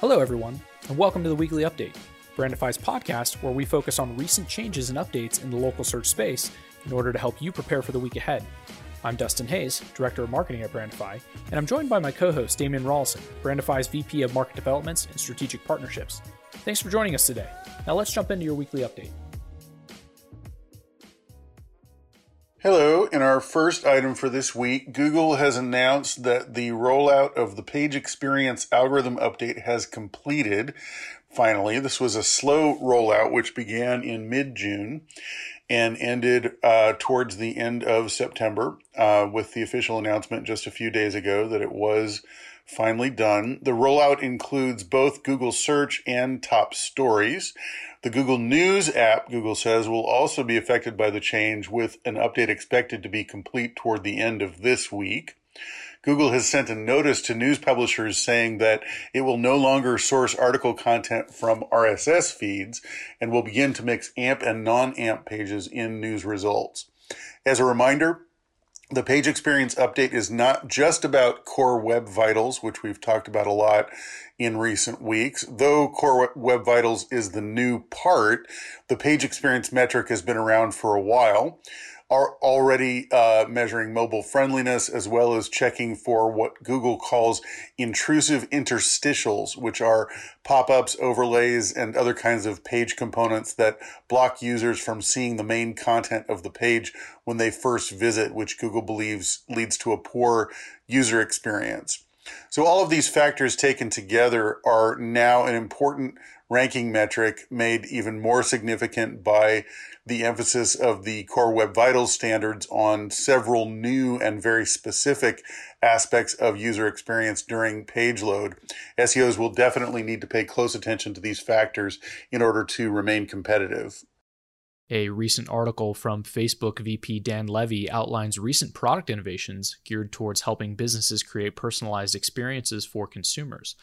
Hello, everyone, and welcome to the weekly update, Brandify's podcast where we focus on recent changes and updates in the local search space in order to help you prepare for the week ahead. I'm Dustin Hayes, Director of Marketing at Brandify, and I'm joined by my co host, Damian Rollison, Brandify's VP of Market Developments and Strategic Partnerships. Thanks for joining us today. Now let's jump into your weekly update. Our first item for this week, Google has announced that the rollout of the page experience algorithm update has completed. Finally, this was a slow rollout which began in mid June and ended uh, towards the end of September uh, with the official announcement just a few days ago that it was finally done. The rollout includes both Google Search and Top Stories. The Google News app, Google says, will also be affected by the change with an update expected to be complete toward the end of this week. Google has sent a notice to news publishers saying that it will no longer source article content from RSS feeds and will begin to mix AMP and non AMP pages in news results. As a reminder, the page experience update is not just about core web vitals, which we've talked about a lot in recent weeks. Though core web vitals is the new part, the page experience metric has been around for a while are already uh, measuring mobile friendliness as well as checking for what Google calls intrusive interstitials, which are pop ups, overlays, and other kinds of page components that block users from seeing the main content of the page when they first visit, which Google believes leads to a poor user experience. So, all of these factors taken together are now an important ranking metric made even more significant by the emphasis of the Core Web Vitals standards on several new and very specific aspects of user experience during page load. SEOs will definitely need to pay close attention to these factors in order to remain competitive. A recent article from Facebook VP Dan Levy outlines recent product innovations geared towards helping businesses create personalized experiences for consumers.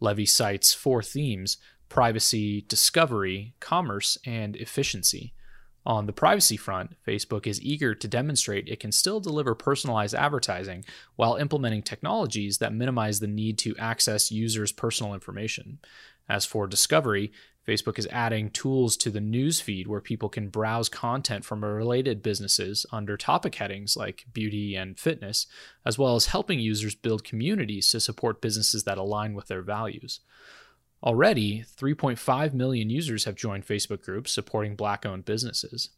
Levy cites four themes privacy, discovery, commerce, and efficiency. On the privacy front, Facebook is eager to demonstrate it can still deliver personalized advertising while implementing technologies that minimize the need to access users' personal information. As for discovery, Facebook is adding tools to the news feed where people can browse content from related businesses under topic headings like beauty and fitness, as well as helping users build communities to support businesses that align with their values. Already, 3.5 million users have joined Facebook groups supporting Black owned businesses.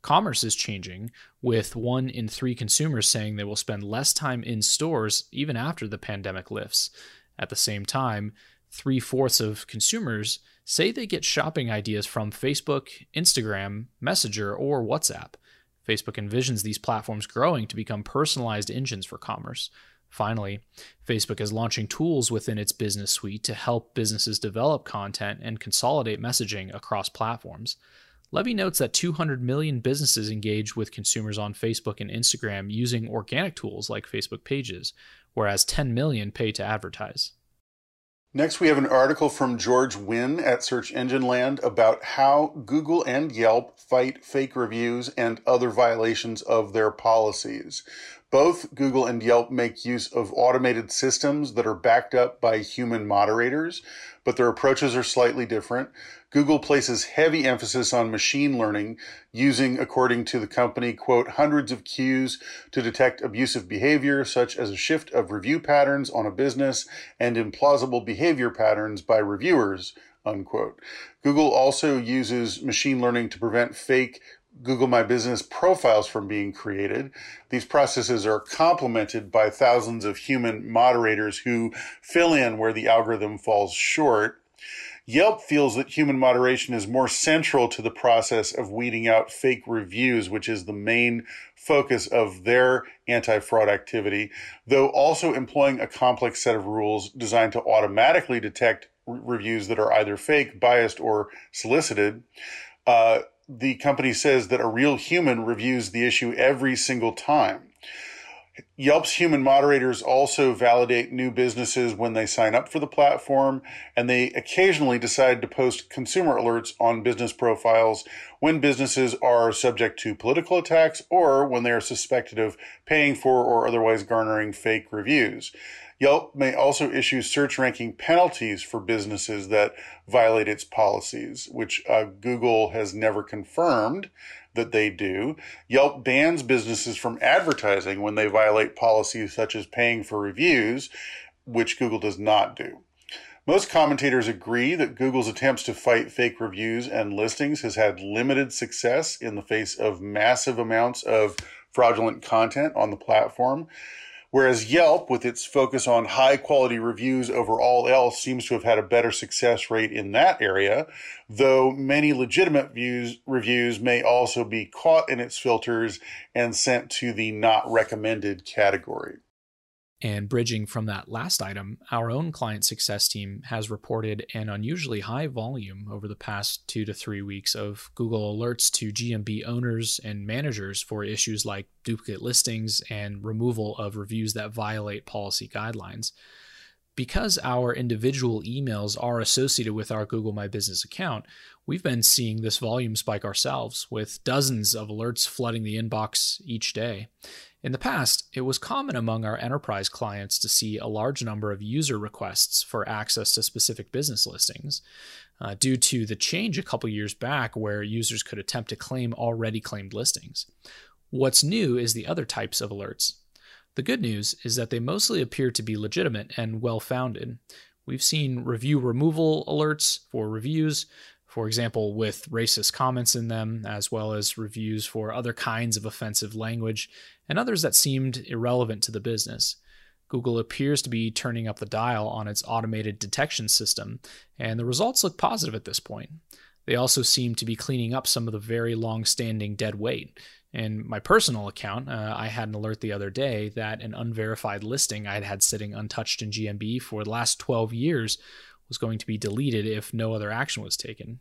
Commerce is changing, with one in three consumers saying they will spend less time in stores even after the pandemic lifts. At the same time, three fourths of consumers say they get shopping ideas from Facebook, Instagram, Messenger, or WhatsApp. Facebook envisions these platforms growing to become personalized engines for commerce. Finally, Facebook is launching tools within its business suite to help businesses develop content and consolidate messaging across platforms. Levy notes that 200 million businesses engage with consumers on Facebook and Instagram using organic tools like Facebook Pages, whereas 10 million pay to advertise. Next, we have an article from George Nguyen at Search Engine Land about how Google and Yelp fight fake reviews and other violations of their policies. Both Google and Yelp make use of automated systems that are backed up by human moderators, but their approaches are slightly different. Google places heavy emphasis on machine learning, using, according to the company, quote, hundreds of cues to detect abusive behavior, such as a shift of review patterns on a business and implausible behavior patterns by reviewers, unquote. Google also uses machine learning to prevent fake Google My Business profiles from being created. These processes are complemented by thousands of human moderators who fill in where the algorithm falls short. Yelp feels that human moderation is more central to the process of weeding out fake reviews, which is the main focus of their anti fraud activity, though also employing a complex set of rules designed to automatically detect reviews that are either fake, biased, or solicited. Uh, the company says that a real human reviews the issue every single time. Yelp's human moderators also validate new businesses when they sign up for the platform, and they occasionally decide to post consumer alerts on business profiles when businesses are subject to political attacks or when they are suspected of paying for or otherwise garnering fake reviews. Yelp may also issue search ranking penalties for businesses that violate its policies, which uh, Google has never confirmed that they do. Yelp bans businesses from advertising when they violate policies such as paying for reviews, which Google does not do. Most commentators agree that Google's attempts to fight fake reviews and listings has had limited success in the face of massive amounts of fraudulent content on the platform. Whereas Yelp, with its focus on high quality reviews over all else, seems to have had a better success rate in that area, though many legitimate views, reviews may also be caught in its filters and sent to the not recommended category. And bridging from that last item, our own client success team has reported an unusually high volume over the past two to three weeks of Google alerts to GMB owners and managers for issues like duplicate listings and removal of reviews that violate policy guidelines. Because our individual emails are associated with our Google My Business account, we've been seeing this volume spike ourselves, with dozens of alerts flooding the inbox each day. In the past, it was common among our enterprise clients to see a large number of user requests for access to specific business listings. Uh, due to the change a couple years back where users could attempt to claim already claimed listings. What's new is the other types of alerts. The good news is that they mostly appear to be legitimate and well founded. We've seen review removal alerts for reviews, for example, with racist comments in them, as well as reviews for other kinds of offensive language, and others that seemed irrelevant to the business. Google appears to be turning up the dial on its automated detection system, and the results look positive at this point. They also seem to be cleaning up some of the very long standing dead weight. In my personal account, uh, I had an alert the other day that an unverified listing I'd had sitting untouched in GMB for the last 12 years was going to be deleted if no other action was taken.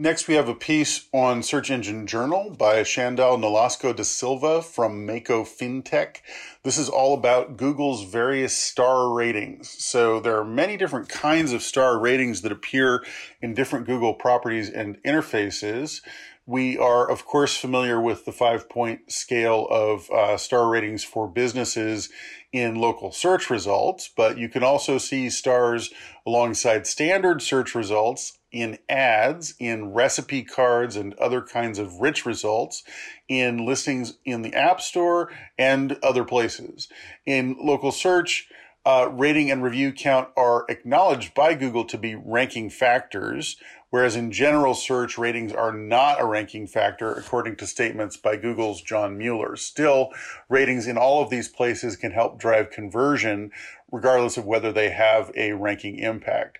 Next, we have a piece on Search Engine Journal by Chandal Nolasco da Silva from Mako FinTech. This is all about Google's various star ratings. So, there are many different kinds of star ratings that appear in different Google properties and interfaces. We are, of course, familiar with the five point scale of uh, star ratings for businesses in local search results, but you can also see stars alongside standard search results in ads, in recipe cards, and other kinds of rich results, in listings in the App Store and other places. In local search, uh, rating and review count are acknowledged by Google to be ranking factors, whereas in general search, ratings are not a ranking factor, according to statements by Google's John Mueller. Still, ratings in all of these places can help drive conversion, regardless of whether they have a ranking impact.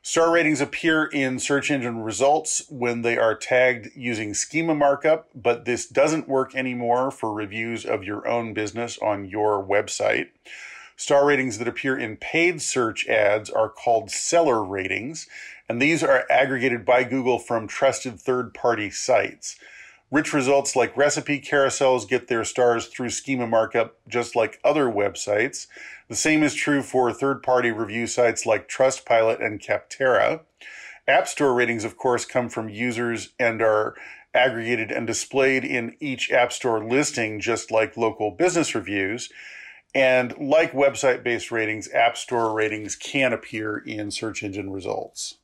Star ratings appear in search engine results when they are tagged using schema markup, but this doesn't work anymore for reviews of your own business on your website. Star ratings that appear in paid search ads are called seller ratings, and these are aggregated by Google from trusted third party sites. Rich results like recipe carousels get their stars through schema markup, just like other websites. The same is true for third party review sites like Trustpilot and Capterra. App Store ratings, of course, come from users and are aggregated and displayed in each App Store listing, just like local business reviews. And like website based ratings, App Store ratings can appear in search engine results.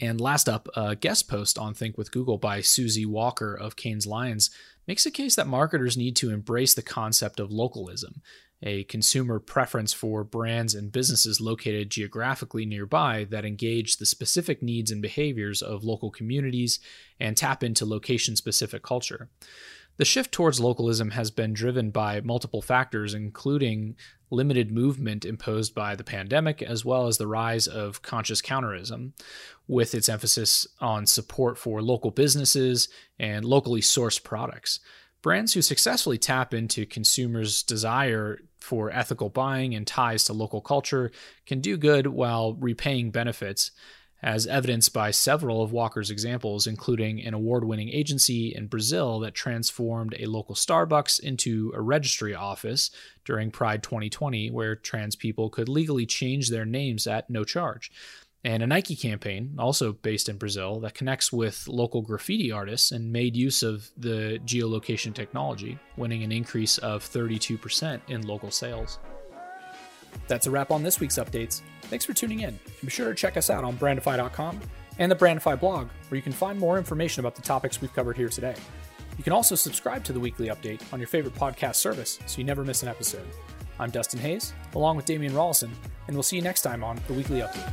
And last up, a guest post on Think with Google by Susie Walker of Cannes Lions makes a case that marketers need to embrace the concept of localism, a consumer preference for brands and businesses located geographically nearby that engage the specific needs and behaviors of local communities and tap into location specific culture. The shift towards localism has been driven by multiple factors, including limited movement imposed by the pandemic, as well as the rise of conscious consumerism, with its emphasis on support for local businesses and locally sourced products. Brands who successfully tap into consumers' desire for ethical buying and ties to local culture can do good while repaying benefits as evidenced by several of Walker's examples, including an award winning agency in Brazil that transformed a local Starbucks into a registry office during Pride 2020, where trans people could legally change their names at no charge. And a Nike campaign, also based in Brazil, that connects with local graffiti artists and made use of the geolocation technology, winning an increase of 32% in local sales. That's a wrap on this week's updates. Thanks for tuning in. Be sure to check us out on brandify.com and the Brandify blog, where you can find more information about the topics we've covered here today. You can also subscribe to the weekly update on your favorite podcast service so you never miss an episode. I'm Dustin Hayes, along with Damian Rollison, and we'll see you next time on the Weekly Update.